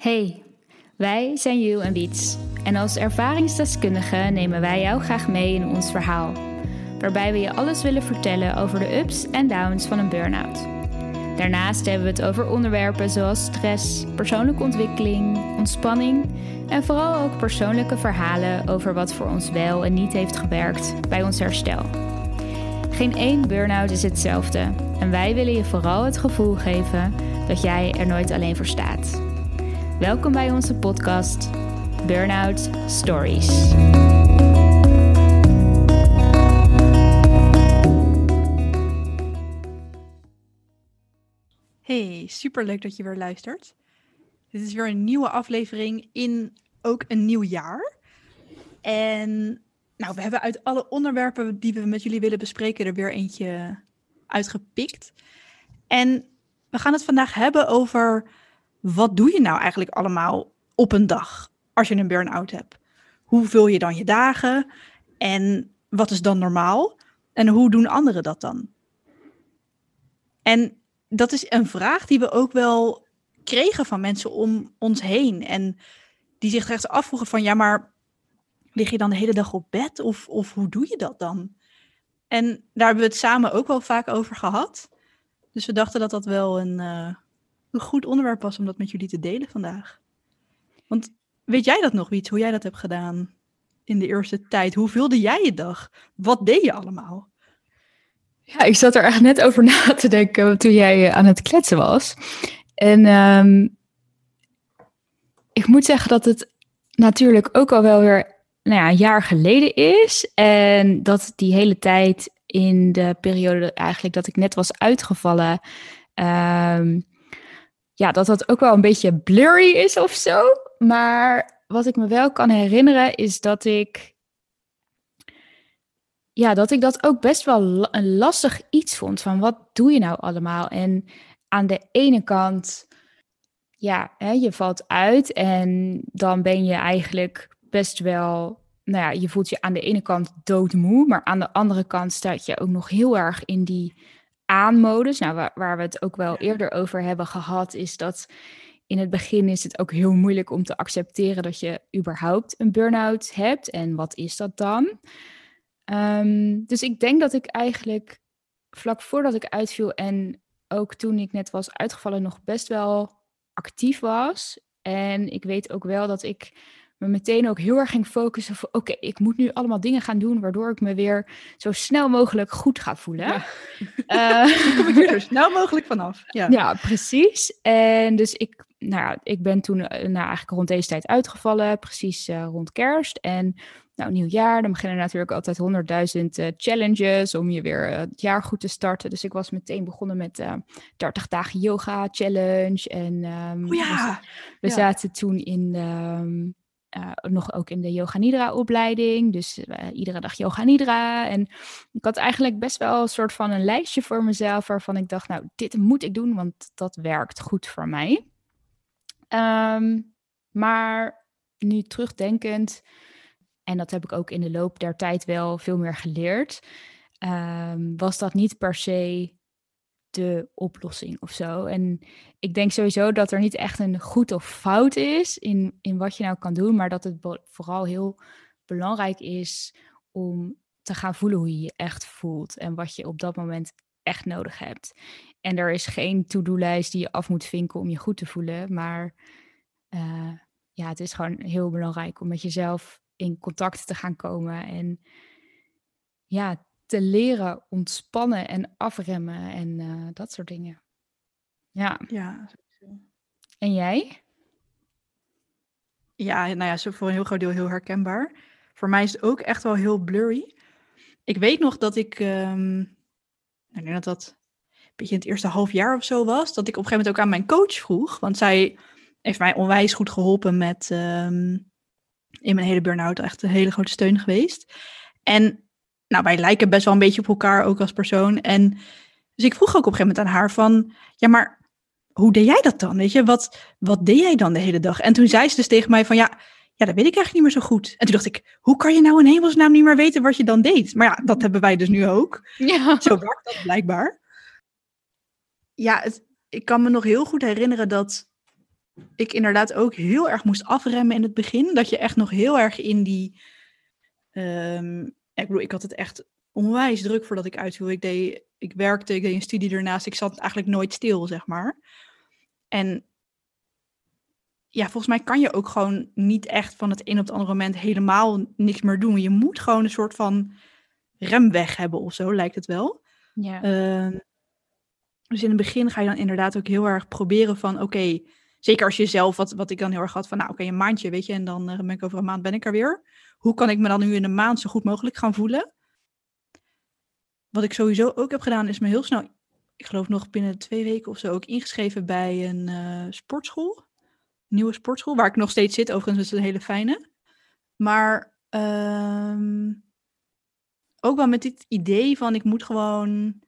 Hey, wij zijn You en Wiets. En als ervaringsdeskundige nemen wij jou graag mee in ons verhaal. Waarbij we je alles willen vertellen over de ups en downs van een burn-out. Daarnaast hebben we het over onderwerpen zoals stress, persoonlijke ontwikkeling, ontspanning en vooral ook persoonlijke verhalen over wat voor ons wel en niet heeft gewerkt bij ons herstel. Geen één burn-out is hetzelfde en wij willen je vooral het gevoel geven dat jij er nooit alleen voor staat. Welkom bij onze podcast Burnout Stories. Hey, super leuk dat je weer luistert. Dit is weer een nieuwe aflevering in ook een nieuw jaar. En nou, we hebben uit alle onderwerpen die we met jullie willen bespreken er weer eentje uitgepikt. En we gaan het vandaag hebben over wat doe je nou eigenlijk allemaal op een dag als je een burn-out hebt? Hoe vul je dan je dagen? En wat is dan normaal? En hoe doen anderen dat dan? En dat is een vraag die we ook wel kregen van mensen om ons heen. En die zich echt afvroegen van, ja, maar lig je dan de hele dag op bed? Of, of hoe doe je dat dan? En daar hebben we het samen ook wel vaak over gehad. Dus we dachten dat dat wel een, uh, een goed onderwerp was om dat met jullie te delen vandaag. Want weet jij dat nog, Wiets, hoe jij dat hebt gedaan in de eerste tijd? Hoe vulde jij je dag? Wat deed je allemaal? Ja, ik zat er echt net over na te denken toen jij eh, aan het kletsen was. En um, ik moet zeggen dat het natuurlijk ook al wel weer nou ja, een jaar geleden is. En dat die hele tijd in de periode eigenlijk dat ik net was uitgevallen. Um, ja, dat dat ook wel een beetje blurry is of zo. Maar wat ik me wel kan herinneren is dat ik. Ja, dat ik dat ook best wel een lastig iets vond. Van wat doe je nou allemaal? En aan de ene kant, ja, hè, je valt uit en dan ben je eigenlijk best wel. Nou ja, je voelt je aan de ene kant doodmoe, maar aan de andere kant staat je ook nog heel erg in die aanmodus. Nou, waar, waar, we het ook wel eerder over hebben gehad, is dat in het begin is het ook heel moeilijk om te accepteren dat je überhaupt een burn-out hebt. En wat is dat dan? Um, dus ik denk dat ik eigenlijk vlak voordat ik uitviel en ook toen ik net was uitgevallen nog best wel actief was. En ik weet ook wel dat ik me meteen ook heel erg ging focussen van oké, ik moet nu allemaal dingen gaan doen waardoor ik me weer zo snel mogelijk goed ga voelen. Ja. Uh, kom ik er zo snel mogelijk vanaf. Ja. ja, precies. En dus ik, nou ja, ik ben toen nou, eigenlijk rond deze tijd uitgevallen, precies uh, rond kerst. En nou, nieuwjaar, dan beginnen natuurlijk altijd honderdduizend uh, challenges om je weer het jaar goed te starten. Dus ik was meteen begonnen met 30 dagen yoga challenge. En um, oh ja. we, ja. zaten toen in um, uh, nog ook in de Yoga Nidra opleiding. Dus uh, iedere dag Yoga Nidra. En ik had eigenlijk best wel een soort van een lijstje voor mezelf waarvan ik dacht, nou, dit moet ik doen, want dat werkt goed voor mij. Um, maar nu terugdenkend, en dat heb ik ook in de loop der tijd wel veel meer geleerd, um, was dat niet per se de oplossing of zo. En ik denk sowieso dat er niet echt een goed of fout is in, in wat je nou kan doen, maar dat het vooral heel belangrijk is om te gaan voelen hoe je je echt voelt en wat je op dat moment echt nodig hebt. En er is geen to-do-lijst die je af moet vinken om je goed te voelen, maar uh, ja, het is gewoon heel belangrijk om met jezelf in contact te gaan komen en ja, te leren ontspannen en afremmen en uh, dat soort dingen. Ja. Ja. En jij? Ja, nou ja, zo voor een heel groot deel heel herkenbaar. Voor mij is het ook echt wel heel blurry. Ik weet nog dat ik, um, ik denk dat dat een beetje in het eerste half jaar of zo was, dat ik op een gegeven moment ook aan mijn coach vroeg, want zij heeft mij onwijs goed geholpen met um, in mijn hele burn-out, echt een hele grote steun geweest. En nou, wij lijken best wel een beetje op elkaar, ook als persoon. En dus ik vroeg ook op een gegeven moment aan haar van, ja, maar hoe deed jij dat dan? Weet je, wat, wat deed jij dan de hele dag? En toen zei ze dus tegen mij van, ja, ja, dat weet ik eigenlijk niet meer zo goed. En toen dacht ik, hoe kan je nou in hemelsnaam niet meer weten wat je dan deed? Maar ja, dat hebben wij dus nu ook. Ja. Zo werkt dat blijkbaar. Ja, het, ik kan me nog heel goed herinneren dat ik inderdaad ook heel erg moest afremmen in het begin. Dat je echt nog heel erg in die. ehm, ik bedoel, ik had het echt onwijs druk voordat ik uitviel. Ik, deed, ik werkte, ik deed een studie ernaast. Ik zat eigenlijk nooit stil, zeg maar. En ja, volgens mij kan je ook gewoon niet echt van het een op het andere moment helemaal niks meer doen. Je moet gewoon een soort van remweg hebben of zo, lijkt het wel. Ja. Ehm, dus in het begin ga je dan inderdaad ook heel erg proberen van, oké, zeker als je zelf, wat, wat ik dan heel erg had van, nou oké, een maandje, weet je, en dan eh, ben ik over een maand ben ik er weer. Hoe kan ik me dan nu in een maand zo goed mogelijk gaan voelen? Wat ik sowieso ook heb gedaan, is me heel snel, ik geloof nog binnen twee weken of zo, ook ingeschreven bij een eh, sportschool. Nieuwe sportschool, waar ik nog steeds zit. Overigens is een hele fijne. Maar ehm, ook wel met dit idee van ik moet gewoon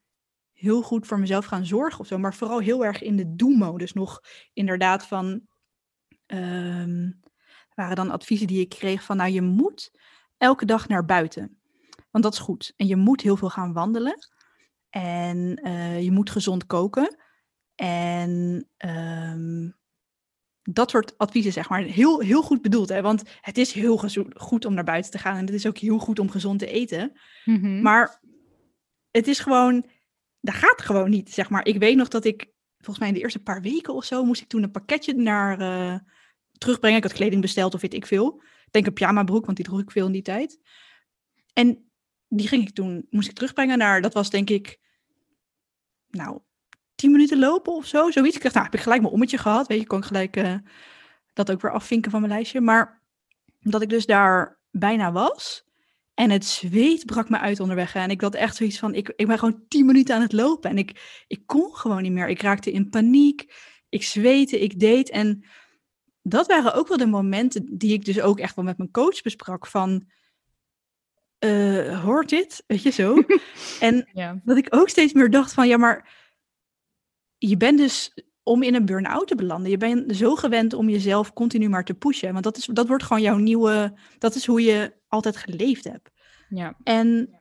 heel goed voor mezelf gaan zorgen of zo. Maar vooral heel erg in de do-modus nog. Inderdaad van... ehm, waren dan adviezen die ik kreeg van... Nou, je moet elke dag naar buiten. Want dat is goed. En je moet heel veel gaan wandelen. En eh, je moet gezond koken. En ehm, dat soort adviezen, zeg maar. Heel, heel goed bedoeld, hè. Want het is heel goed om naar buiten te gaan. En het is ook heel goed om gezond te eten. Mhm. Maar het is gewoon, dat gaat gewoon niet, zeg maar. Ik weet nog dat ik, volgens mij in de eerste paar weken of zo, moest ik toen een pakketje naar eh, terugbrengen. Ik had kleding besteld of weet ik veel. Ik denk een pyjama broek, want die droeg ik veel in die tijd. En die ging ik toen, moest ik terugbrengen naar, dat was denk ik, nou, tien minuten lopen of zo, zoiets. Ik dacht, nou, heb ik gelijk mijn ommetje gehad, weet je, kon ik gelijk eh, dat ook weer afvinken van mijn lijstje. Maar dat ik dus daar bijna was en het zweet brak me uit onderweg. En ik had echt zoiets van, ik, ik ben gewoon tien minuten aan het lopen en ik, ik kon gewoon niet meer. Ik raakte in paniek, ik zweette, ik deed en dat waren ook wel de momenten die ik dus ook echt wel met mijn coach besprak van, eh, hoort dit? Weet je zo? en ja. dat ik ook steeds meer dacht van, ja, maar je bent dus om in een burn-out te belanden. Je bent zo gewend om jezelf continu maar te pushen. Want dat, is, dat wordt gewoon jouw nieuwe, dat is hoe je altijd geleefd hebt. ja. En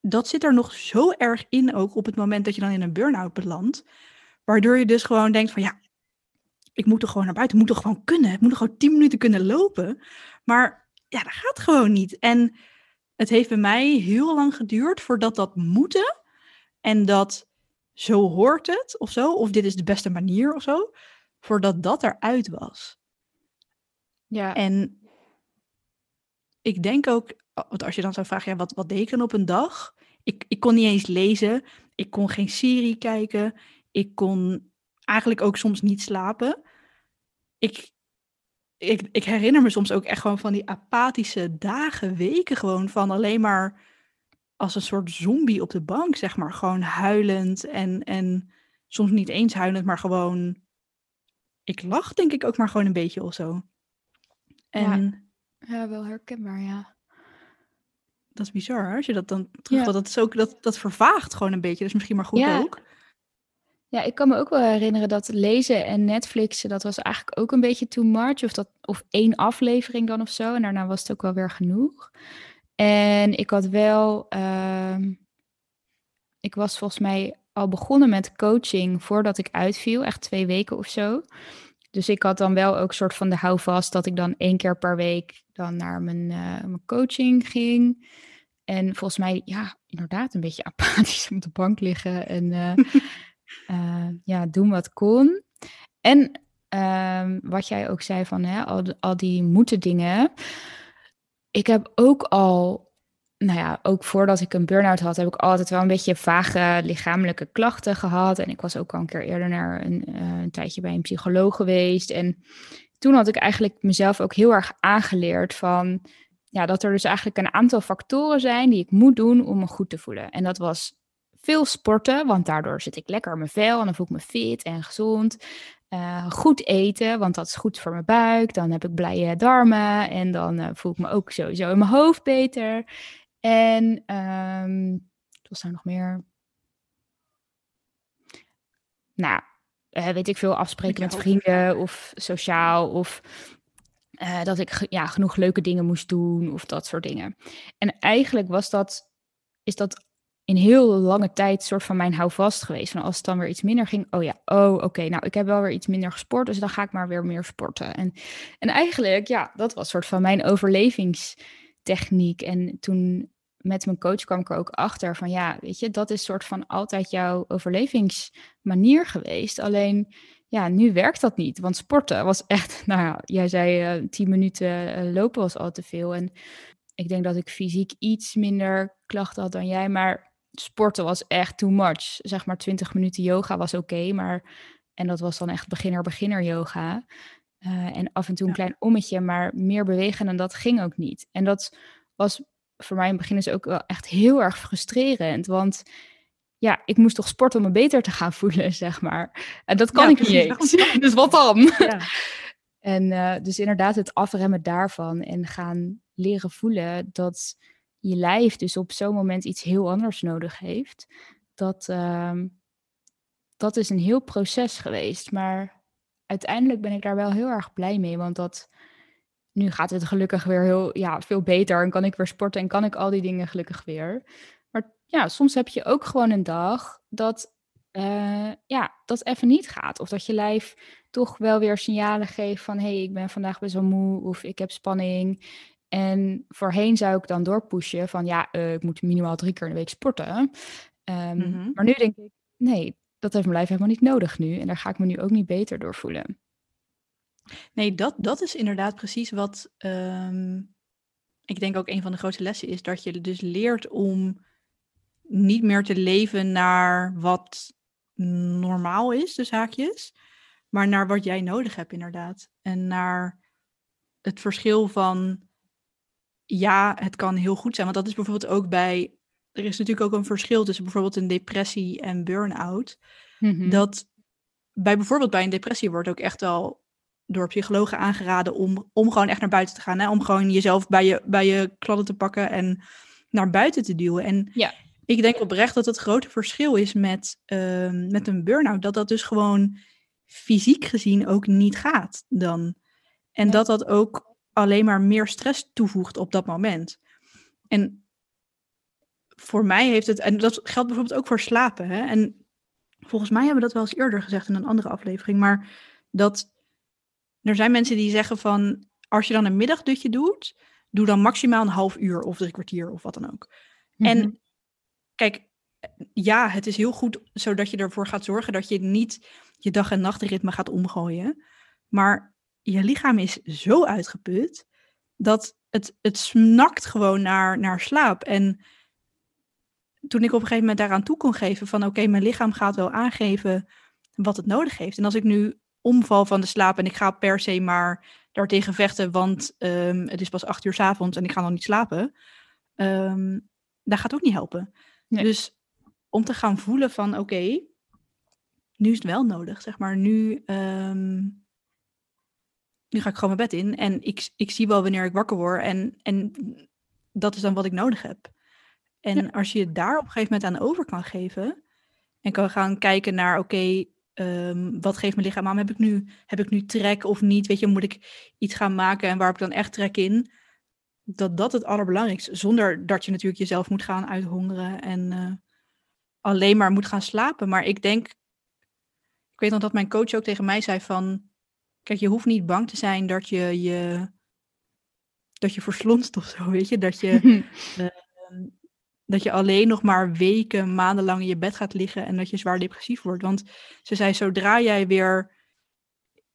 dat zit er nog zo erg in ook op het moment dat je dan in een burn-out belandt. Waardoor je dus gewoon denkt van, ja, ik moet er gewoon naar buiten. Ik moet er gewoon kunnen. Ik moet er gewoon tien minuten kunnen lopen. Maar ja, dat gaat gewoon niet. En het heeft bij mij heel lang geduurd voordat dat moeten en dat zo hoort het of zo, of dit is de beste manier of zo, voordat dat eruit was. ja. En ik denk ook, want als je dan zou vragen, ja, wat, wat deed ik dan op een dag? Ik, ik kon niet eens lezen, ik kon geen serie kijken, ik kon eigenlijk ook soms niet slapen. Ik, ik, ik herinner me soms ook echt gewoon van die apathische dagen, weken gewoon van alleen maar als een soort zombie op de bank, zeg maar. Gewoon huilend en, en soms niet eens huilend, maar gewoon... Ik lach denk ik ook maar gewoon een beetje of zo. En ja, wel herkenbaar, ja. dat is bizar, hè, als je dat dan terug... Ja. Dat, is ook, dat, dat vervaagt gewoon een beetje, dat is misschien maar goed Ja. ook. Ja, ik kan me ook wel herinneren dat lezen en Netflixen, dat was eigenlijk ook een beetje too much. Of, dat, of één aflevering dan of zo. En daarna was het ook wel weer genoeg. En ik had wel, ehm, ik was volgens mij al begonnen met coaching voordat ik uitviel, echt twee weken of zo. Dus ik had dan wel ook soort van de houvast dat ik dan één keer per week dan naar mijn, eh, mijn coaching ging. En volgens mij, ja, inderdaad een beetje apathisch op de bank liggen en eh, eh, ja, doen wat kon. En ehm, wat jij ook zei van hè, al, al die moeten dingen. Ik heb ook al, nou ja, ook voordat ik een burn-out had, heb ik altijd wel een beetje vage lichamelijke klachten gehad. En ik was ook al een keer eerder naar een, eh, een tijdje bij een psycholoog geweest. En toen had ik eigenlijk mezelf ook heel erg aangeleerd van, ja, dat er dus eigenlijk een aantal factoren zijn die ik moet doen om me goed te voelen. En dat was veel sporten, want daardoor zit ik lekker in mijn vel en dan voel ik me fit en gezond. Eh, goed eten, want dat is goed voor mijn buik. Dan heb ik blije darmen en dan eh, voel ik me ook sowieso in mijn hoofd beter. En ehm wat was daar nog meer? Nou, eh, weet ik veel, afspreken Met met vrienden of sociaal of dat ik ja, genoeg leuke dingen moest doen of dat soort dingen. En eigenlijk was dat, is dat in heel lange tijd soort van mijn houvast geweest. Van als het dan weer iets minder ging, oh ja, oh oké, nou ik heb wel weer iets minder gesport, dus dan ga ik maar weer meer sporten. En, en eigenlijk, ja, dat was soort van mijn overlevingstechniek. En toen met mijn coach kwam ik er ook achter van ja, weet je, dat is soort van altijd jouw overlevingsmanier geweest. Alleen ja, nu werkt dat niet. Want sporten was echt, nou ja, jij zei uh, tien minuten uh, lopen was al te veel. En ik denk dat ik fysiek iets minder klachten had dan jij, maar sporten was echt too much. Zeg maar 20 minuten yoga was oké, maar en dat was dan echt beginner-beginner yoga. Uh, en af en toe een klein ommetje, maar meer bewegen en dat ging ook niet. En dat was voor mij in het begin is ook wel echt heel erg frustrerend. Want ja, ik moest toch sporten om me beter te gaan voelen, zeg maar. En dat kan ik niet eens. Dus wat dan? Ja. en uh, dus inderdaad het afremmen daarvan en gaan leren voelen dat je lijf dus op zo'n moment iets heel anders nodig heeft. Dat, uh, dat is een heel proces geweest. Maar uiteindelijk ben ik daar wel heel erg blij mee, want dat nu gaat het gelukkig weer heel ja, veel beter en kan ik weer sporten en kan ik al die dingen gelukkig weer. Maar ja, soms heb je ook gewoon een dag dat, uh, ja, dat even niet gaat. Of dat je lijf toch wel weer signalen geeft van hé, hey, ik ben vandaag best wel moe of ik heb spanning. En voorheen zou ik dan doorpushen van ja, uh, ik moet minimaal drie keer in de week sporten. Um, mm-hmm. Maar nu denk ik, nee, dat heeft mijn lijf helemaal niet nodig nu. En daar ga ik me nu ook niet beter door voelen. Nee, dat, dat is inderdaad precies wat um, ik denk ook een van de grootste lessen is. Dat je dus leert om niet meer te leven naar wat normaal is, dus haakjes. Maar naar wat jij nodig hebt, inderdaad. En naar het verschil van, ja, het kan heel goed zijn. Want dat is bijvoorbeeld ook bij, er is natuurlijk ook een verschil tussen bijvoorbeeld een depressie en burn-out. Mm-hmm. Dat bij bijvoorbeeld bij een depressie wordt ook echt wel door psychologen aangeraden om, om gewoon echt naar buiten te gaan. Hè? Om gewoon jezelf bij je, bij je kladden te pakken en naar buiten te duwen. En ja. ik denk oprecht dat het grote verschil is met, uh, met een burn-out. Dat dat dus gewoon fysiek gezien ook niet gaat dan. En dat dat ook alleen maar meer stress toevoegt op dat moment. En voor mij heeft het, en dat geldt bijvoorbeeld ook voor slapen. Hè? En volgens mij hebben we dat wel eens eerder gezegd in een andere aflevering, maar dat er zijn mensen die zeggen van, als je dan een middagdutje doet, doe dan maximaal een half uur of drie kwartier of wat dan ook. En mhm. kijk, ja, het is heel goed zodat je ervoor gaat zorgen dat je niet je dag- en nachtritme gaat omgooien. Maar je lichaam is zo uitgeput dat het, het snakt gewoon naar, naar slaap. En toen ik op een gegeven moment daaraan toe kon geven van oké, mijn lichaam gaat wel aangeven wat het nodig heeft. En als ik nu omval van de slaap en ik ga per se maar daartegen vechten, want um, het is pas acht uur s avonds en ik ga nog niet slapen, um, dat gaat ook niet helpen. Dus om te gaan voelen van oké, nu is het wel nodig, zeg maar. Nu, um, nu ga ik gewoon mijn bed in en ik, ik zie wel wanneer ik wakker word en, en dat is dan wat ik nodig heb. En ja. als je het daar op een gegeven moment aan over kan geven en kan gaan kijken naar oké, Um, wat geeft mijn lichaam aan? Heb ik, nu, heb ik nu trek of niet? Weet je, moet ik iets gaan maken en waar heb ik dan echt trek in? Dat dat het allerbelangrijkste Zonder dat je natuurlijk jezelf moet gaan uithongeren en uh, alleen maar moet gaan slapen. Maar ik denk, ik weet nog dat mijn coach ook tegen mij zei van, kijk, je hoeft niet bang te zijn dat je je, dat je verslonst of zo, weet je? Dat je, uh, dat je alleen nog maar weken, maandenlang in je bed gaat liggen en dat je zwaar depressief wordt. Want ze zei, zodra jij weer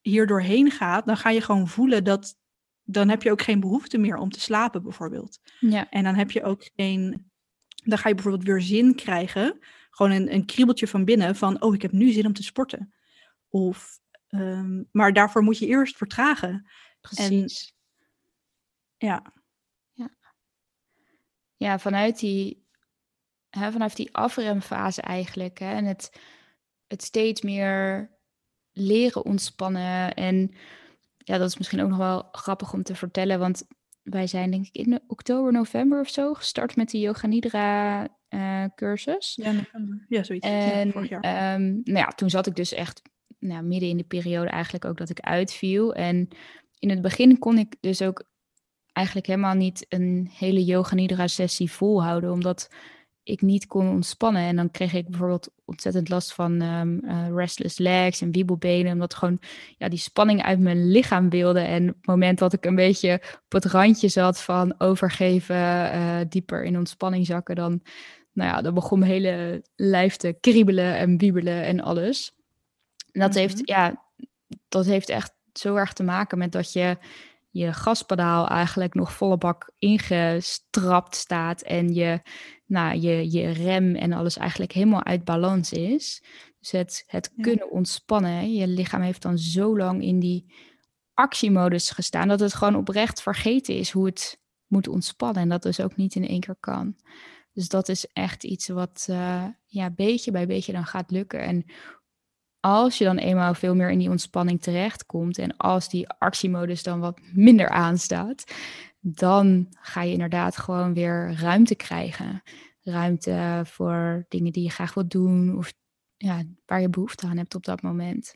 hier doorheen gaat, dan ga je gewoon voelen dat, dan heb je ook geen behoefte meer om te slapen bijvoorbeeld. Ja. En dan heb je ook geen, dan ga je bijvoorbeeld weer zin krijgen, gewoon een, een kriebeltje van binnen van, oh, ik heb nu zin om te sporten. Of, um, maar daarvoor moet je eerst vertragen. Precies. En, ja ja, vanuit die, hè, vanuit die afremfase eigenlijk. Hè, en het, het steeds meer leren ontspannen. En ja, dat is misschien ook nog wel grappig om te vertellen. Want wij zijn denk ik in oktober, november of zo gestart met de Yoga Nidra uh, cursus. Ja, november. Ja, zoiets. En ja, vorig jaar. Um, nou ja, toen zat ik dus echt nou, midden in de periode eigenlijk ook dat ik uitviel. En in het begin kon ik dus ook eigenlijk helemaal niet een hele yoga nidra sessie volhouden, omdat ik niet kon ontspannen. En dan kreeg ik bijvoorbeeld ontzettend last van um, restless legs en wiebelbenen. Omdat gewoon ja, die spanning uit mijn lichaam wilde. En op het moment dat ik een beetje op het randje zat van overgeven, uh, dieper in ontspanning zakken, dan, nou ja, dan begon mijn hele lijf te kriebelen en wiebelen en alles. En dat, heeft, mhm. ja, dat heeft echt zo erg te maken met dat je je gaspedaal eigenlijk nog volle bak ingestrapt staat en je, nou, je, je rem en alles eigenlijk helemaal uit balans is. Dus het, het kunnen ontspannen. Je lichaam heeft dan zo lang in die actiemodus gestaan dat het gewoon oprecht vergeten is hoe het moet ontspannen. En dat dus ook niet in één keer kan. Dus dat is echt iets wat uh, ja, beetje bij beetje dan gaat lukken. En als je dan eenmaal veel meer in die ontspanning terechtkomt en als die actiemodus dan wat minder aanstaat, dan ga je inderdaad gewoon weer ruimte krijgen. Ruimte voor dingen die je graag wilt doen of ja, waar je behoefte aan hebt op dat moment.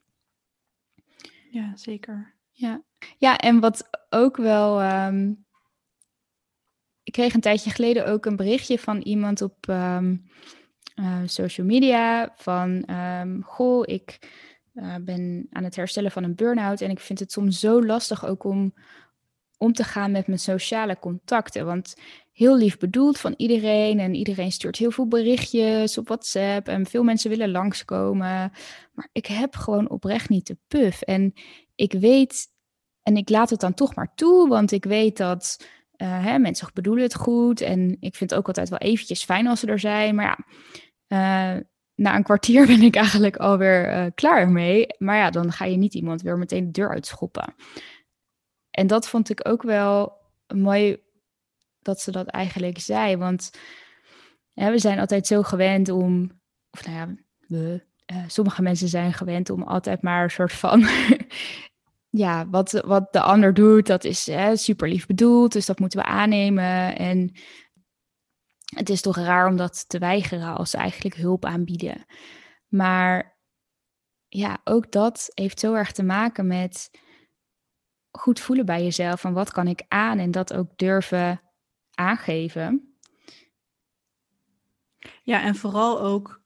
Ja, zeker. Ja, ja en wat ook wel. Um, ik kreeg een tijdje geleden ook een berichtje van iemand op. Um, uh, social media van, um, goh, ik uh, ben aan het herstellen van een burn-out en ik vind het soms zo lastig ook om om te gaan met mijn sociale contacten. Want heel lief bedoeld van iedereen en iedereen stuurt heel veel berichtjes op WhatsApp en veel mensen willen langskomen. Maar ik heb gewoon oprecht niet de puff. En ik weet, en ik laat het dan toch maar toe, want ik weet dat uh, hè, mensen bedoelen het goed. En ik vind het ook altijd wel eventjes fijn als ze er zijn. Maar ja, uh, na een kwartier ben ik eigenlijk alweer uh, klaar mee. Maar ja, dan ga je niet iemand weer meteen de deur uitschoppen. En dat vond ik ook wel mooi dat ze dat eigenlijk zei. Want we zijn altijd zo gewend om, of nou ja, sommige mensen zijn gewend om altijd maar een soort van ja, wat, wat de ander doet, dat is hè, super lief bedoeld, dus dat moeten we aannemen. En het is toch raar om dat te weigeren als ze eigenlijk hulp aanbieden. Maar ja, ook dat heeft zo erg te maken met goed voelen bij jezelf. Van wat kan ik aan en dat ook durven aangeven. Ja, en vooral ook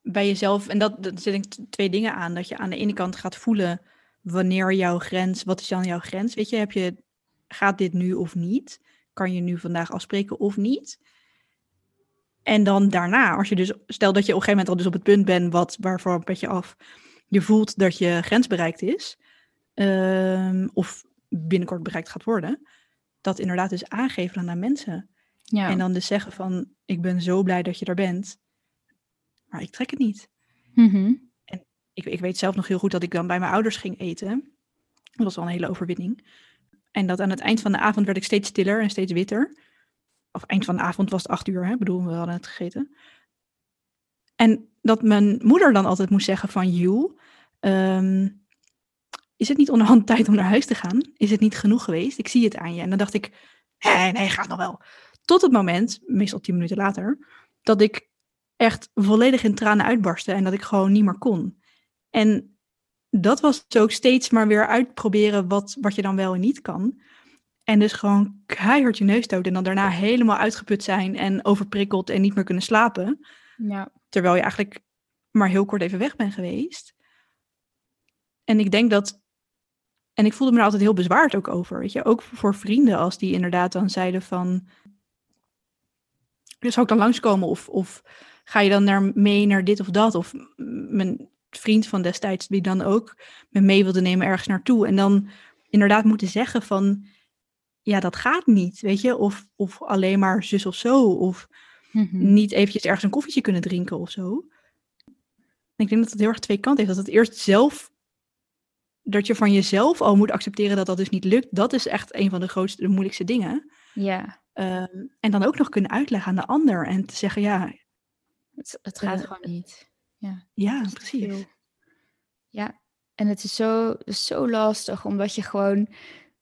bij jezelf. En dat, dat ik twee dingen aan. Dat je aan de ene kant gaat voelen wanneer jouw grens, wat is dan jouw grens? Weet je, heb je, gaat dit nu of niet? Kan je nu vandaag afspreken of niet? En dan daarna, als je dus, stel dat je op een gegeven moment al dus op het punt bent wat, waarvoor een beetje af, je voelt dat je grens bereikt is, ehm, of binnenkort bereikt gaat worden, dat inderdaad dus aangeven aan mensen. Ja. En dan dus zeggen van, ik ben zo blij dat je er bent, maar ik trek het niet. Mm ik, ik weet zelf nog heel goed dat ik dan bij mijn ouders ging eten. Dat was wel een hele overwinning. En dat aan het eind van de avond werd ik steeds stiller en steeds witter. Of eind van de avond was het acht uur, hè? Bedoel, we hadden het gegeten. En dat mijn moeder dan altijd moest zeggen van... Joe, ehm, is het niet onderhand tijd om naar huis te gaan? Is het niet genoeg geweest? Ik zie het aan je. En dan dacht ik, nee, nee, gaat nog wel. Tot het moment, meestal tien minuten later, dat ik echt volledig in tranen uitbarstte en dat ik gewoon niet meer kon. En dat was dus ook steeds maar weer uitproberen wat, wat je dan wel en niet kan. En dus gewoon keihard je neus stoten en dan daarna helemaal uitgeput zijn en overprikkeld en niet meer kunnen slapen. Ja. Terwijl je eigenlijk maar heel kort even weg bent geweest. En ik denk dat, en ik voelde me er altijd heel bezwaard ook over, weet je, ook voor vrienden als die inderdaad dan zeiden van, dus zou ik dan langskomen of, of ga je dan naar, mee naar dit of dat? Of mijn vriend van destijds die dan ook me mee wilde nemen ergens naartoe. En dan inderdaad moeten zeggen van, ja, dat gaat niet, weet je. Of, of alleen maar zus of zo. Of mhm. niet eventjes ergens een koffietje kunnen drinken of zo. En ik denk dat het heel erg twee kanten heeft. Dat het eerst zelf, dat je van jezelf al moet accepteren dat dat dus niet lukt. Dat is echt een van de grootste, de moeilijkste dingen. Ja. Ehm, en dan ook nog kunnen uitleggen aan de ander en te zeggen, ja... Het, het gaat uh, gewoon niet. Ja, ja precies. Ja, en het is zo, zo lastig, omdat je gewoon...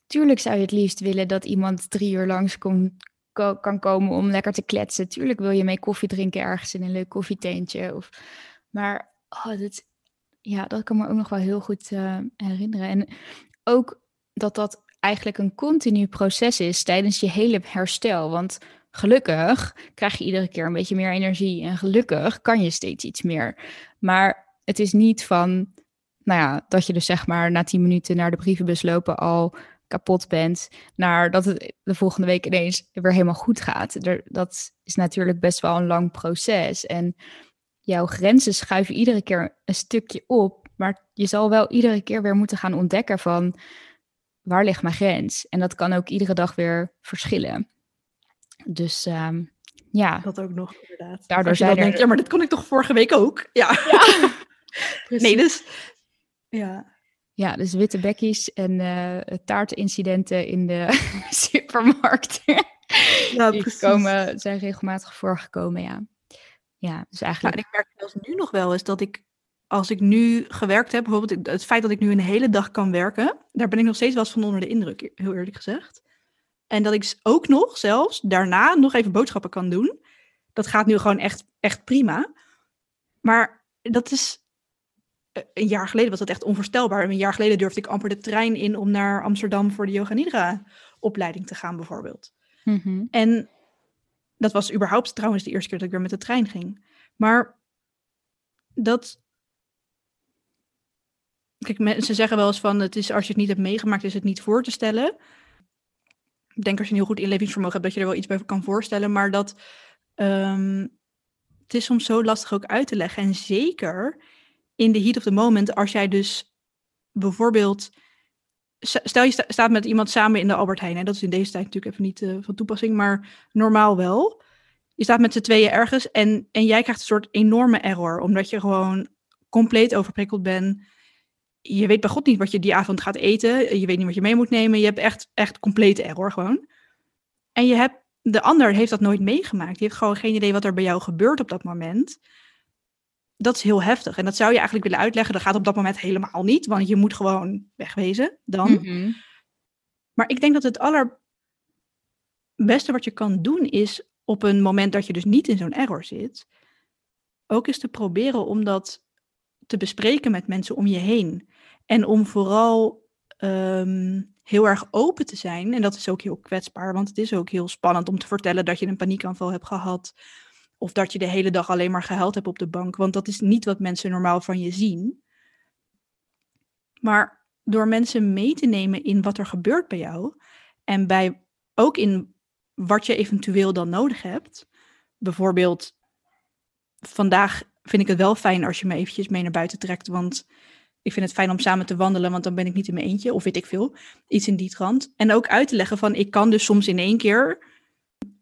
Tuurlijk zou je het liefst willen dat iemand drie uur langs komt, kan komen om lekker te kletsen. Tuurlijk wil je mee koffie drinken ergens in een leuk koffietentje. Of, maar oh, dat, ja, dat kan me ook nog wel heel goed uh, herinneren. En ook dat dat eigenlijk een continu proces is tijdens je hele herstel. Want gelukkig krijg je iedere keer een beetje meer energie en gelukkig kan je steeds iets meer. Maar het is niet van, nou ja, dat je dus zeg maar na tien minuten naar de brievenbus lopen al kapot bent, naar dat het de volgende week ineens weer helemaal goed gaat. Dat is natuurlijk best wel een lang proces. En jouw grenzen schuiven iedere keer een stukje op, maar je zal wel iedere keer weer moeten gaan ontdekken van waar ligt mijn grens? En dat kan ook iedere dag weer verschillen. Dus ehm, ja. Dat ook nog, inderdaad. Daardoor zijn er... denkt, ja, maar dit kon ik toch vorige week ook? Ja. ja. nee, dus... Ja. Ja, dus witte bekkies en uh, taartincidenten in de supermarkt. Ja, Die komen, zijn regelmatig voorgekomen, ja. Ja, dus eigenlijk... Ja, en ik merk zelfs nu nog wel eens dat ik, als ik nu gewerkt heb, bijvoorbeeld het feit dat ik nu een hele dag kan werken, daar ben ik nog steeds wel eens van onder de indruk, heel eerlijk gezegd. En dat ik ook nog zelfs daarna nog even boodschappen kan doen. Dat gaat nu gewoon echt, echt prima. Maar dat is. Eh, een jaar geleden was dat echt onvoorstelbaar. Een jaar geleden durfde ik amper de trein in om naar Amsterdam voor de Yoga Nidra opleiding te gaan, bijvoorbeeld. Mhm. En dat was überhaupt trouwens de eerste keer dat ik weer met de trein ging. Maar dat. Kijk, mensen zeggen wel eens van: het is, als je het niet hebt meegemaakt, is het niet voor te stellen denk als je heel goed inlevingsvermogen hebt, dat je er wel iets bij kan voorstellen. Maar dat ehm, het is soms zo lastig ook uit te leggen. En zeker in de heat of the moment, als jij dus bijvoorbeeld. Stel je staat met iemand samen in de Albert Heijn. Hè? Dat is in deze tijd natuurlijk even niet uh, van toepassing, maar normaal wel. Je staat met z'n tweeën ergens en, en jij krijgt een soort enorme error, omdat je gewoon compleet overprikkeld bent je weet bij God niet wat je die avond gaat eten. Je weet niet wat je mee moet nemen. Je hebt echt, echt complete error gewoon. En je hebt, de ander heeft dat nooit meegemaakt. Die heeft gewoon geen idee wat er bij jou gebeurt op dat moment. Dat is heel heftig. En dat zou je eigenlijk willen uitleggen. Dat gaat op dat moment helemaal niet. Want je moet gewoon wegwezen dan. Mhm. Maar ik denk dat het allerbeste wat je kan doen is op een moment dat je dus niet in zo'n error zit, ook eens te proberen om dat te bespreken met mensen om je heen. En om vooral ehm, heel erg open te zijn. En dat is ook heel kwetsbaar, want het is ook heel spannend om te vertellen dat je een paniekaanval hebt gehad. Of dat je de hele dag alleen maar gehuild hebt op de bank. Want dat is niet wat mensen normaal van je zien. Maar door mensen mee te nemen in wat er gebeurt bij jou. En bij, ook in wat je eventueel dan nodig hebt. Bijvoorbeeld, vandaag vind ik het wel fijn als je me eventjes mee naar buiten trekt. Want ik vind het fijn om samen te wandelen, want dan ben ik niet in mijn eentje. Of weet ik veel. Iets in die trant. En ook uit te leggen van, ik kan dus soms in één keer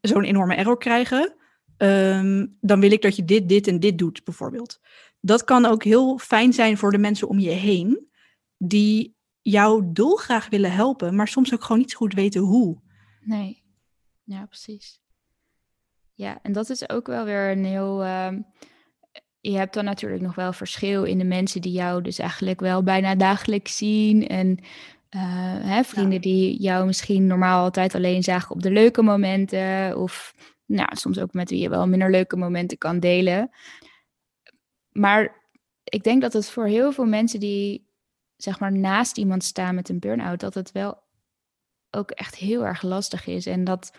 zo'n enorme error krijgen. Ehm, dan wil ik dat je dit, dit en dit doet, bijvoorbeeld. Dat kan ook heel fijn zijn voor de mensen om je heen. Die jou dolgraag willen helpen, maar soms ook gewoon niet zo goed weten hoe. Nee, ja, precies. Ja, en dat is ook wel weer een heel... Ehm, je hebt dan natuurlijk nog wel verschil in de mensen die jou dus eigenlijk wel bijna dagelijks zien. En uh, hè, vrienden die jou misschien normaal altijd alleen zagen op de leuke momenten. Of nou, soms ook met wie je wel minder leuke momenten kan delen. Maar ik denk dat het voor heel veel mensen die zeg maar naast iemand staan met een burn-out, dat het wel ook echt heel erg lastig is. En dat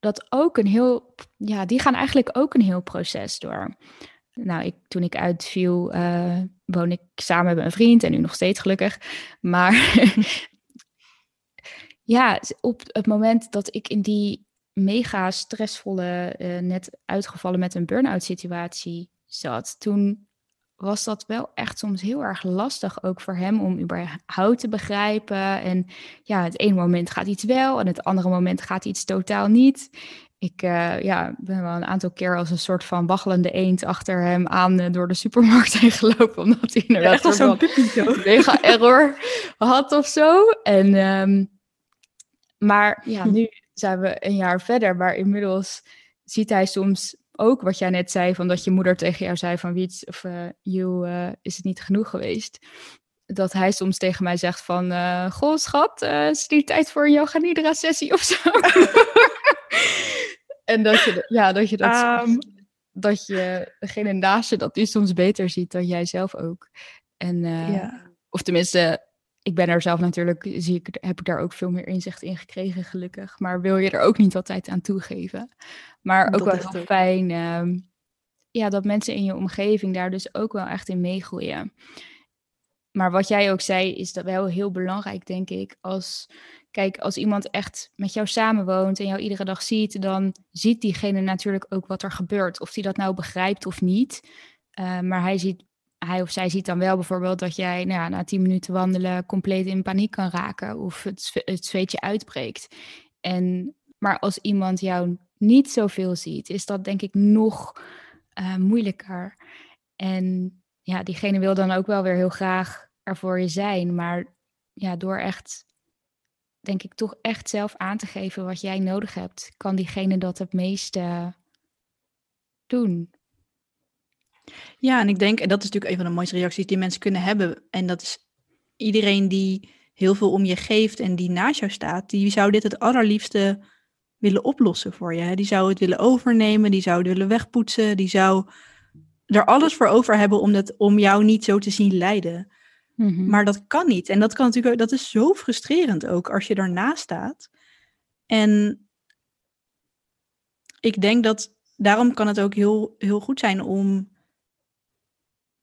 dat ook een heel, ja, die gaan eigenlijk ook een heel proces door. Nou, ik, toen ik uitviel, uh, woon ik samen met een vriend en nu nog steeds gelukkig. Maar ja, op het moment dat ik in die mega stressvolle, uh, net uitgevallen met een burn-out situatie zat, toen was dat wel echt soms heel erg lastig ook voor hem om überhaupt te begrijpen. En ja, het ene moment gaat iets wel en het andere moment gaat iets totaal niet. Ik uh, ja, ben wel een aantal keer als een soort van waggelende eend achter hem aan uh, door de supermarkt heen gelopen. Omdat hij inderdaad ja, zo'n mega error had of zo. En, um, maar ja, nu zijn we een jaar verder. Maar inmiddels ziet hij soms ook wat jij net zei, van dat je moeder tegen jou zei van Wiets of uh, you, uh, is het niet genoeg geweest. Dat hij soms tegen mij zegt van, uh, goh schat, is het niet tijd voor een yoga nidra sessie of zo? en dat je, ja, dat je dat, um, dat je degene naast je dat die soms beter ziet dan jij zelf ook. En, ja. of tenminste, ik ben er zelf natuurlijk, zie ik, heb ik daar ook veel meer inzicht in gekregen, gelukkig. Maar wil je er ook niet altijd aan toegeven. Maar ook Dat wel heel fijn ehm, ja, dat mensen in je omgeving daar dus ook wel echt in meegroeien. Maar wat jij ook zei, is dat wel heel belangrijk, denk ik. Als, kijk, als iemand echt met jou samenwoont en jou iedere dag ziet, dan ziet diegene natuurlijk ook wat er gebeurt. Of die dat nou begrijpt of niet. Uh, maar hij, ziet, hij of zij ziet dan wel bijvoorbeeld dat jij nou ja, na tien minuten wandelen compleet in paniek kan raken. Of het, zweetje uitbreekt. En, maar als iemand jou niet zoveel ziet, is dat denk ik nog uh, moeilijker. En ja, diegene wil dan ook wel weer heel graag er voor je zijn. Maar ja, door echt, denk ik, toch echt zelf aan te geven wat jij nodig hebt, kan diegene dat het meeste doen. Ja, en ik denk, en dat is natuurlijk een van de mooiste reacties die mensen kunnen hebben. En dat is iedereen die heel veel om je geeft en die naast jou staat, die zou dit het allerliefste willen oplossen voor je. Die zou het willen overnemen, die zou het willen wegpoetsen, die zou er alles voor over hebben om, dat, om jou niet zo te zien lijden. Mm -hmm. Maar dat kan niet. En dat kan natuurlijk, dat is zo frustrerend ook als je ernaast staat. En ik denk dat daarom kan het ook heel, heel goed zijn om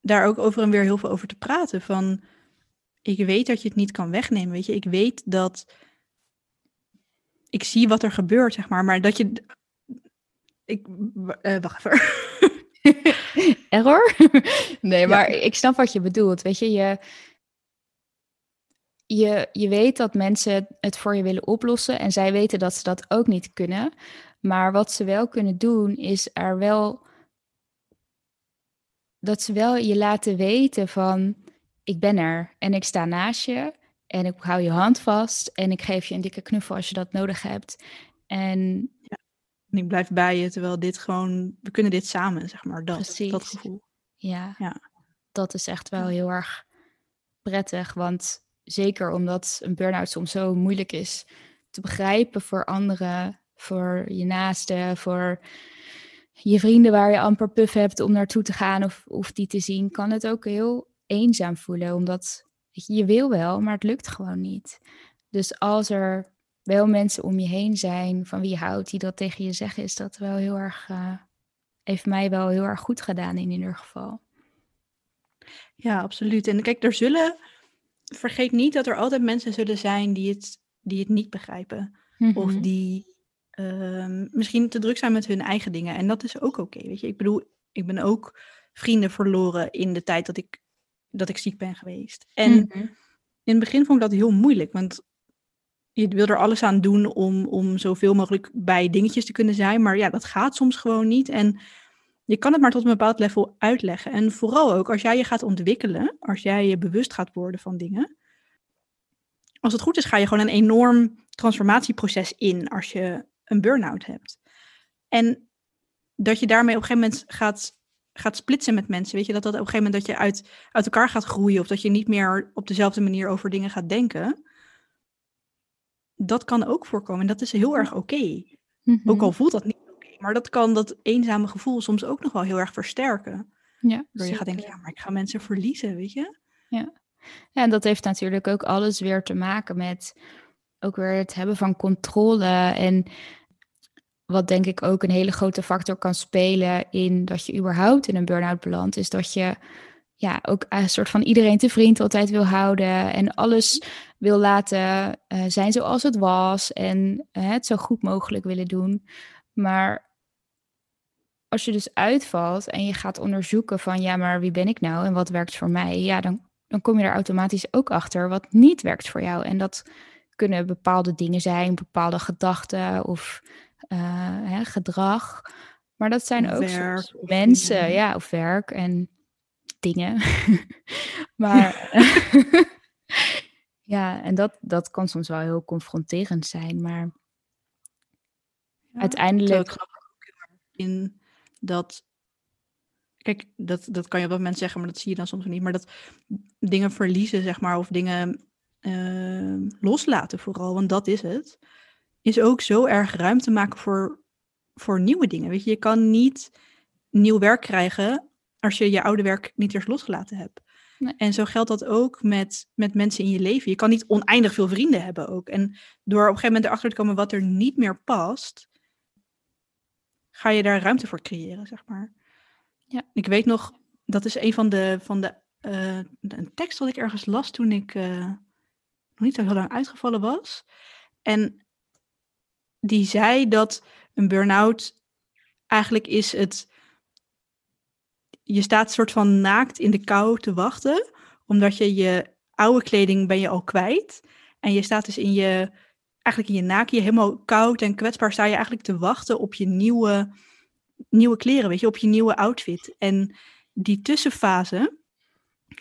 daar ook over en weer heel veel over te praten. Van, ik weet dat je het niet kan wegnemen, weet je. Ik weet dat, ik zie wat er gebeurt, zeg maar. Maar dat je, ik, uh, wacht even. Error? nee, maar ja. ik snap wat je bedoelt. Weet je, je, je, je weet dat mensen het voor je willen oplossen en zij weten dat ze dat ook niet kunnen. Maar wat ze wel kunnen doen, is er wel dat ze wel je laten weten van ik ben er en ik sta naast je en ik hou je hand vast en ik geef je een dikke knuffel als je dat nodig hebt. En ja. En ik blijf bij je, terwijl dit gewoon, we kunnen dit samen, zeg maar, dat, Precies. dat gevoel. Ja, ja, dat is echt wel heel erg prettig, want zeker omdat een burn-out soms zo moeilijk is te begrijpen voor anderen, voor je naasten, voor je vrienden waar je amper puff hebt om naartoe te gaan of, of die te zien, kan het ook heel eenzaam voelen, omdat je, je wil wel, maar het lukt gewoon niet. Dus als er wel mensen om je heen zijn van wie je houdt, die dat tegen je zeggen, is dat wel heel erg, uh, heeft mij wel heel erg goed gedaan in ieder geval. Ja, absoluut. En kijk, er zullen, vergeet niet dat er altijd mensen zullen zijn die het, die het niet begrijpen. Of die uh, misschien te druk zijn met hun eigen dingen. En dat is ook oké, okay, weet je. Ik bedoel, ik ben ook vrienden verloren in de tijd dat ik, dat ik ziek ben geweest. En mm-hmm. in het begin vond ik dat heel moeilijk, want je wil er alles aan doen om, om zoveel mogelijk bij dingetjes te kunnen zijn. Maar ja, dat gaat soms gewoon niet. En je kan het maar tot een bepaald level uitleggen. En vooral ook als jij je gaat ontwikkelen, als jij je bewust gaat worden van dingen. Als het goed is, ga je gewoon een enorm transformatieproces in als je een burn-out hebt. En dat je daarmee op een gegeven moment gaat, gaat splitsen met mensen. Weet je, dat dat op een gegeven moment dat je uit, uit elkaar gaat groeien. Of dat je niet meer op dezelfde manier over dingen gaat denken. Dat kan ook voorkomen. En dat is heel erg oké. Okay. Mm-hmm. Ook al voelt dat niet oké. Okay, maar dat kan dat eenzame gevoel soms ook nog wel heel erg versterken. Ja, Door je gaat denken, ja, maar ik ga mensen verliezen, weet je? Ja. ja, en dat heeft natuurlijk ook alles weer te maken met ook weer het hebben van controle. En wat denk ik ook een hele grote factor kan spelen in dat je überhaupt in een burn-out belandt, is dat je ja, ook een soort van iedereen te vriend altijd wil houden en alles wil laten uh, zijn zoals het was en uh, het zo goed mogelijk willen doen. Maar als je dus uitvalt en je gaat onderzoeken van ja, maar wie ben ik nou en wat werkt voor mij, ja, dan, dan kom je er automatisch ook achter wat niet werkt voor jou. En dat kunnen bepaalde dingen zijn, bepaalde gedachten of hè, gedrag. Maar dat zijn ook werk, mensen, ja, of werk en dingen. maar ja, en dat, dat kan soms wel heel confronterend zijn, maar ja, uiteindelijk. In dat. Kijk, dat, dat kan je op dat moment zeggen, maar dat zie je dan soms niet. Maar dat dingen verliezen, zeg maar, of dingen uh, loslaten vooral, want dat is het is ook zo erg ruimte maken voor, voor nieuwe dingen. Weet je, je kan niet nieuw werk krijgen als je je oude werk niet eerst losgelaten hebt. Nee. En zo geldt dat ook met, met mensen in je leven. Je kan niet oneindig veel vrienden hebben ook. En door op een gegeven moment erachter te komen wat er niet meer past, ga je daar ruimte voor creëren, zeg maar. Ja. Ik weet nog, dat is een van de, van de eh, een tekst wat ik ergens las toen ik eh, nog niet zo heel lang uitgevallen was. En die zei dat een burn-out eigenlijk is het. Je staat soort van naakt in de kou te wachten, omdat je je oude kleding ben je al kwijt. En je staat dus in je, eigenlijk in je naken, je helemaal koud en kwetsbaar, sta je eigenlijk te wachten op je nieuwe, nieuwe kleren, weet je, op je nieuwe outfit. En die tussenfase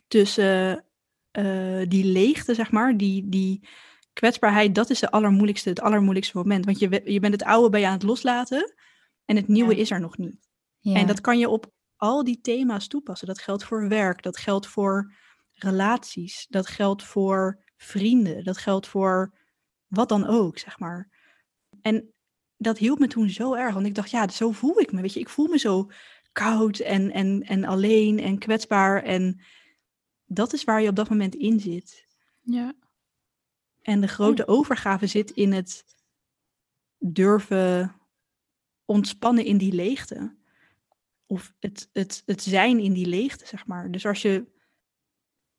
tussen eh, die leegte, zeg maar, die, die kwetsbaarheid, dat is de allermoeilijkste, het allermoeilijkste moment. Want je, je bent het oude bij je aan het loslaten en het nieuwe Ja. is er nog niet. Ja. En dat kan je op al die thema's toepassen. Dat geldt voor werk, dat geldt voor relaties, dat geldt voor vrienden, dat geldt voor wat dan ook, zeg maar. En dat hielp me toen zo erg, want ik dacht, ja, zo voel ik me, weet je. Ik voel me zo koud en, en, en alleen en kwetsbaar en dat is waar je op dat moment in zit. ja. En de grote overgave zit in het durven ontspannen in die leegte. Of het, het, het zijn in die leegte, zeg maar. Dus als je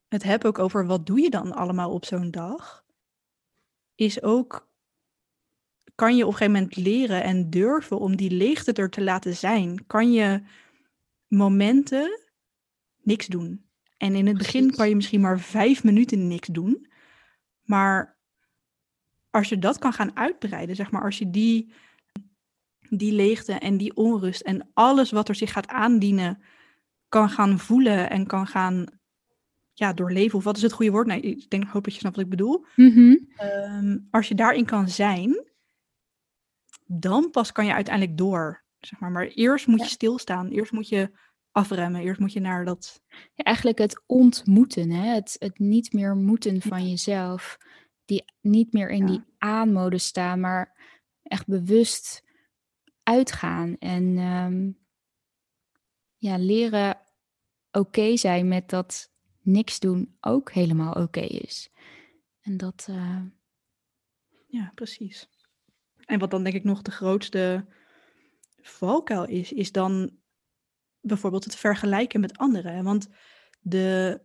het hebt ook over wat doe je dan allemaal op zo'n dag, is ook, kan je op een gegeven moment leren en durven om die leegte er te laten zijn. Kan je momenten niks doen. En in het begin kan je misschien maar vijf minuten niks doen. Maar als je dat kan gaan uitbreiden, zeg maar, als je die, die leegte en die onrust en alles wat er zich gaat aandienen, kan gaan voelen en kan gaan ja, doorleven. Of wat is het goede woord? Nee, ik denk, hoop dat je snapt wat ik bedoel. Mhm. Ehm, als je daarin kan zijn, dan pas kan je uiteindelijk door. Zeg maar. maar eerst moet Ja. je stilstaan. Eerst moet je afremmen. Eerst moet je naar dat. Ja, eigenlijk het ontmoeten, hè? Het, het niet meer moeten van jezelf. Die niet meer in Ja. die aanmodus staan, maar echt bewust uitgaan. En ehm, ja, leren oké zijn met dat niks doen ook helemaal oké is. En dat, eh, Ja, precies. En wat dan denk ik nog de grootste valkuil is, is dan bijvoorbeeld het vergelijken met anderen. Want de,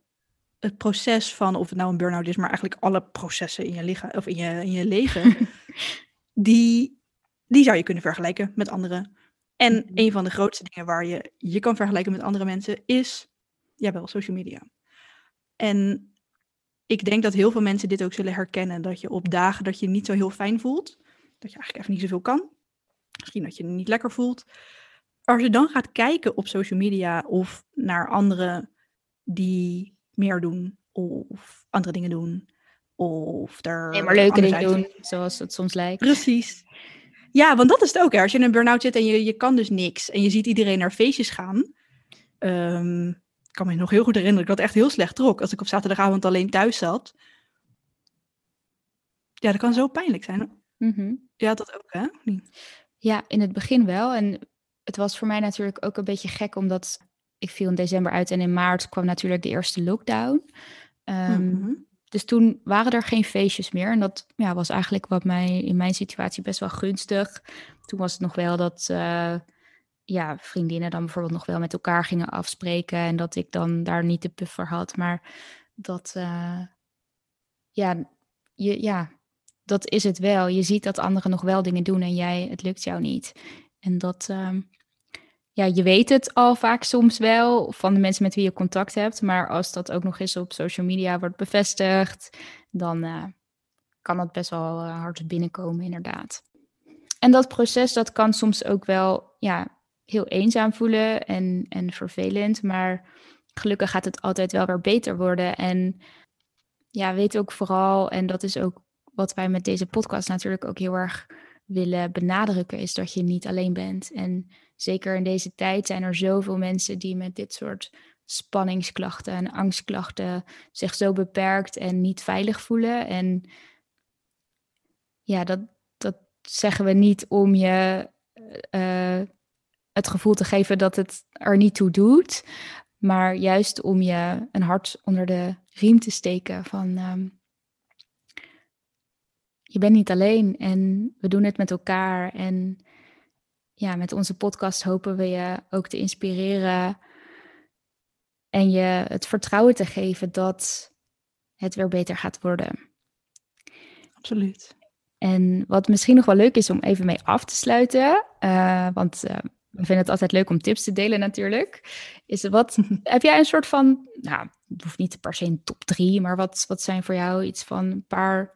het proces van, of het nou een burn-out is, maar eigenlijk alle processen in je lichaam of in je, in je leven, die, die zou je kunnen vergelijken met anderen. En Mhm. een van de grootste dingen waar je je kan vergelijken met andere mensen is, jawel, social media. En ik denk dat heel veel mensen dit ook zullen herkennen. Dat je op dagen dat je niet zo heel fijn voelt, dat je eigenlijk even niet zoveel kan. Misschien dat je je niet lekker voelt. Als je dan gaat kijken op social media of naar anderen die meer doen of andere dingen doen. Of er nee, maar leuke dingen doen, zoals het soms lijkt. Precies. Ja, want dat is het ook. Hè. Als je in een burn-out zit en je, je kan dus niks. En je ziet iedereen naar feestjes gaan. Ehm, ik kan me nog heel goed herinneren. Ik had echt heel slecht trok. Als ik op zaterdagavond alleen thuis zat. Ja, dat kan zo pijnlijk zijn. Mhm. Ja, dat ook, hè? Ja, in het begin wel. En het was voor mij natuurlijk ook een beetje gek, omdat ik viel in december uit en in maart kwam natuurlijk de eerste lockdown. Ehm, Mhm. Dus toen waren er geen feestjes meer. En dat ja, was eigenlijk wat mij in mijn situatie best wel gunstig. Toen was het nog wel dat eh, ja, vriendinnen dan bijvoorbeeld nog wel met elkaar gingen afspreken. En dat ik dan daar niet de puffer had. Maar dat, eh, ja, je, ja, dat is het wel. Je ziet dat anderen nog wel dingen doen en jij, het lukt jou niet. En dat, ehm, ja, je weet het al vaak soms wel van de mensen met wie je contact hebt. Maar als dat ook nog eens op social media wordt bevestigd, dan eh, kan dat best wel eh, hard binnenkomen, inderdaad. En dat proces, dat kan soms ook wel ja, heel eenzaam voelen en, en vervelend. Maar gelukkig gaat het altijd wel weer beter worden. En ja, weet ook vooral, en dat is ook wat wij met deze podcast natuurlijk ook heel erg willen benadrukken, is dat je niet alleen bent. En zeker in deze tijd zijn er zoveel mensen die met dit soort spanningsklachten en angstklachten zich zo beperkt en niet veilig voelen. En ja, dat, dat zeggen we niet om je eh, het gevoel te geven dat het er niet toe doet. Maar juist om je een hart onder de riem te steken van ehm, je bent niet alleen en we doen het met elkaar. En ja, met onze podcast hopen we je ook te inspireren en je het vertrouwen te geven dat het weer beter gaat worden. Absoluut. En wat misschien nog wel leuk is om even mee af te sluiten, uh, want uh, we vinden het altijd leuk om tips te delen natuurlijk, is wat, heb jij een soort van, nou, het hoeft niet per se een top drie, maar wat, wat zijn voor jou iets van een paar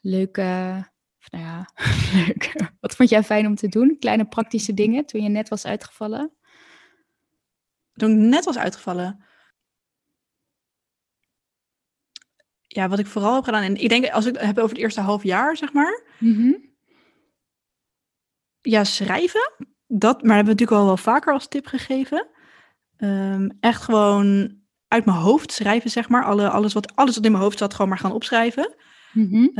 leuke, nou ja, leuk. wat vond jij fijn om te doen? Kleine praktische dingen toen je net was uitgevallen? Toen ik net was uitgevallen? ja, wat ik vooral heb gedaan. En ik denk, als ik het heb over het eerste half jaar, zeg maar. Mhm. Ja, schrijven. Dat, maar hebben we natuurlijk al wel vaker als tip gegeven. Ehm, echt gewoon uit mijn hoofd schrijven, zeg maar. Alle, alles, wat, alles wat in mijn hoofd zat, gewoon maar gaan opschrijven. Mm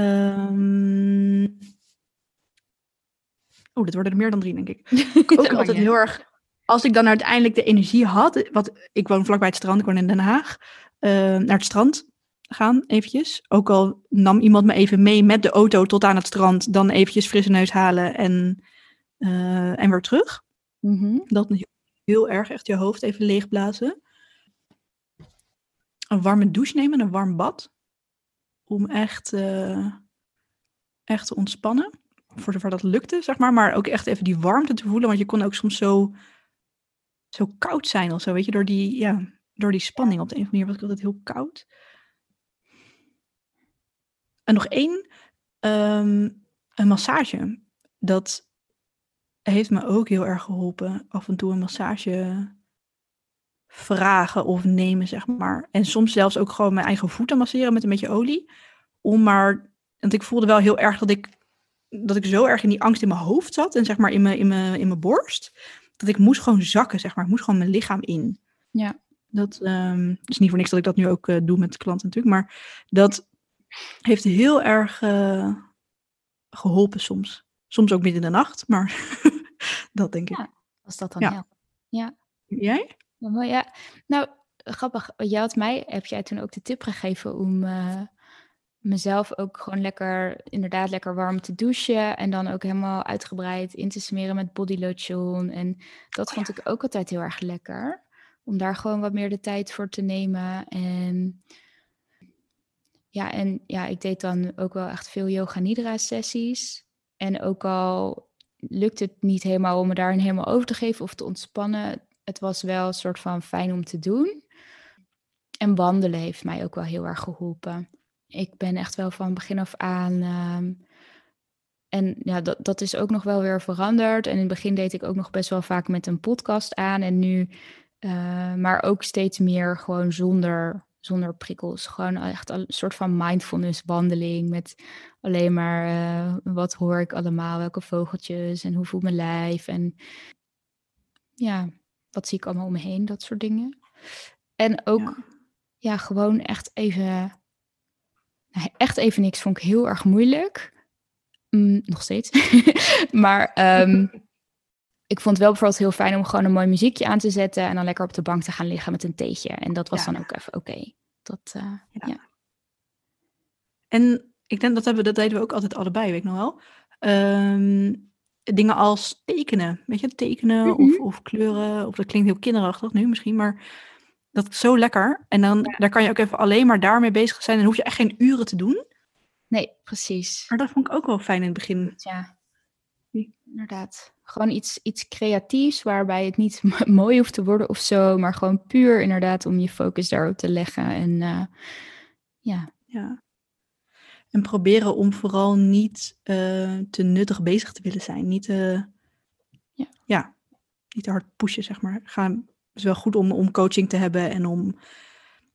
dit worden er meer dan drie, denk ik. ik ook altijd heel erg... Als ik dan uiteindelijk de energie had... Wat, ik woon vlakbij het strand, ik woon in Den Haag. Uh, naar het strand gaan, eventjes. Ook al nam iemand me even mee met de auto tot aan het strand, dan eventjes frisse neus halen en, uh, en weer terug. Mm Dat heel erg echt je hoofd even leegblazen. Een warme douche nemen, een warm bad. Om echt, uh, echt te ontspannen. Voor zover dat lukte, zeg maar. Maar ook echt even die warmte te voelen. Want je kon ook soms zo, zo koud zijn of zo, weet je. Door die, ja, door die spanning op de een of andere manier was ik altijd heel koud. En nog één, um, een massage. Dat heeft me ook heel erg geholpen. Af en toe een massage vragen of nemen, zeg maar. En soms zelfs ook gewoon mijn eigen voeten masseren met een beetje olie. Om maar, want ik voelde wel heel erg dat ik, dat ik zo erg in die angst in mijn hoofd zat. En zeg maar in mijn, in mijn, in mijn borst. Dat ik moest gewoon zakken, zeg maar. Ik moest gewoon mijn lichaam in. Ja. Dat um, is niet voor niks dat ik dat nu ook uh, doe met klanten natuurlijk. Maar dat heeft heel erg uh, geholpen soms. Soms ook midden in de nacht, maar dat denk ik. Ja, als dat dan ja. helpt. Ja. Jij? Ja, ja. Nou, grappig. Jij had mij, heb jij toen ook de tip gegeven om uh, mezelf ook gewoon lekker, inderdaad lekker warm te douchen. En dan ook helemaal uitgebreid in te smeren met body lotion. En dat oh, vond ja. ik ook altijd heel erg lekker. Om daar gewoon wat meer de tijd voor te nemen. En ja, en ja, ik deed dan ook wel echt veel yoga nidra sessies. En ook al lukt het niet helemaal om me daarin helemaal over te geven of te ontspannen, het was wel een soort van fijn om te doen. En wandelen heeft mij ook wel heel erg geholpen. Ik ben echt wel van begin af aan. Um, en ja, dat, dat is ook nog wel weer veranderd. En in het begin deed ik ook nog best wel vaak met een podcast aan. En nu, uh, maar ook steeds meer gewoon zonder zonder prikkels. Gewoon echt een soort van mindfulness wandeling met alleen maar uh, wat hoor ik allemaal, welke vogeltjes en hoe voelt mijn lijf en ja, wat zie ik allemaal om me heen, dat soort dingen. En ook ja, ja gewoon echt even, nou, echt even niks vond ik heel erg moeilijk. Mm, nog steeds. maar um, ik vond het wel bijvoorbeeld heel fijn om gewoon een mooi muziekje aan te zetten en dan lekker op de bank te gaan liggen met een theetje. En dat was ja. dan ook even oké. Okay. Dat, uh, ja. ja. En ik denk dat hebben dat deden we ook altijd allebei, weet ik nog wel. Um, dingen als tekenen, weet je, tekenen mm -hmm. of, of, kleuren, of dat klinkt heel kinderachtig nu misschien, maar dat is zo lekker. En dan ja. daar kan je ook even alleen maar daarmee bezig zijn en hoef je echt geen uren te doen. Nee, precies. Maar dat vond ik ook wel fijn in het begin. Ja, inderdaad. Gewoon iets, iets creatiefs waarbij het niet mooi hoeft te worden of zo, maar gewoon puur inderdaad om je focus daarop te leggen. En uh, ja. ja. En proberen om vooral niet uh, te nuttig bezig te willen zijn. Niet te, ja. ja, niet te hard pushen, zeg maar. Het is wel goed om, om coaching te hebben en om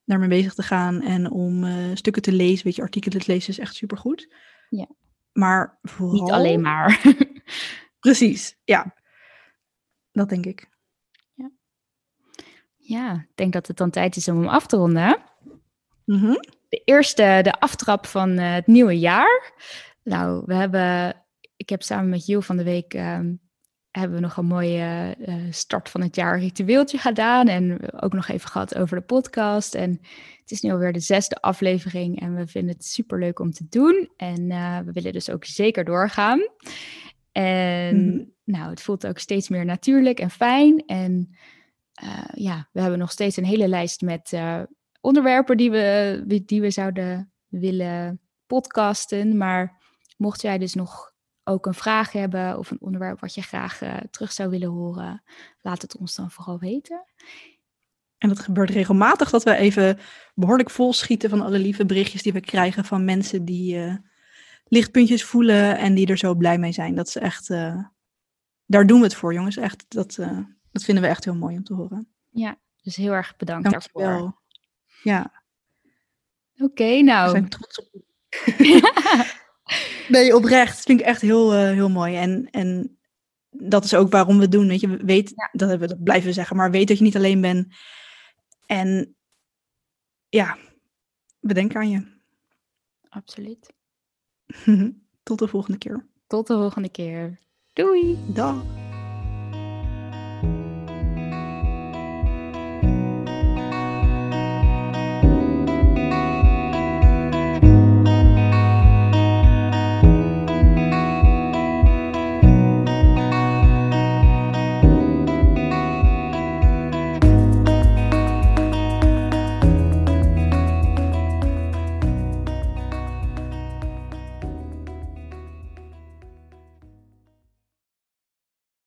daarmee bezig te gaan en om uh, stukken te lezen. Weet je, artikelen te lezen is echt supergoed. Ja. Maar vooral... Niet alleen maar. Precies, ja. Dat denk ik. Ja. ja, ik denk dat het dan tijd is om hem af te ronden. Mm -hmm. De eerste, de aftrap van uh, het nieuwe jaar. Nou, we hebben, ik heb samen met Jill van de week um, hebben we nog een mooie uh, start van het jaar ritueeltje gedaan. En ook nog even gehad over de podcast. En het is nu alweer de zesde aflevering. En we vinden het super leuk om te doen. En uh, we willen dus ook zeker doorgaan. En mm. nou, het voelt ook steeds meer natuurlijk en fijn. En ja, we hebben nog steeds een hele lijst met onderwerpen die we, die we zouden willen podcasten. Maar mocht jij dus nog ook een vraag hebben of een onderwerp wat je graag uh, terug zou willen horen, laat het ons dan vooral weten. En het gebeurt regelmatig dat we even behoorlijk vol schieten van alle lieve berichtjes die we krijgen van mensen die uh, lichtpuntjes voelen en die er zo blij mee zijn. Dat is echt, uh, daar doen we het voor, jongens. Echt, dat, dat vinden we echt heel mooi om te horen. Ja, dus heel erg bedankt Dank daarvoor. Ja. Oké, okay, nou. We zijn trots op Nee, oprecht. Dat vind ik echt heel, uh, heel mooi. En, en dat is ook waarom we het doen. Weet je, weet, ja. dat, hebben we, dat blijven we zeggen, maar weet dat je niet alleen bent. En ja, we denken aan je. Absoluut. Tot de volgende keer. Tot de volgende keer. Doei. Dag.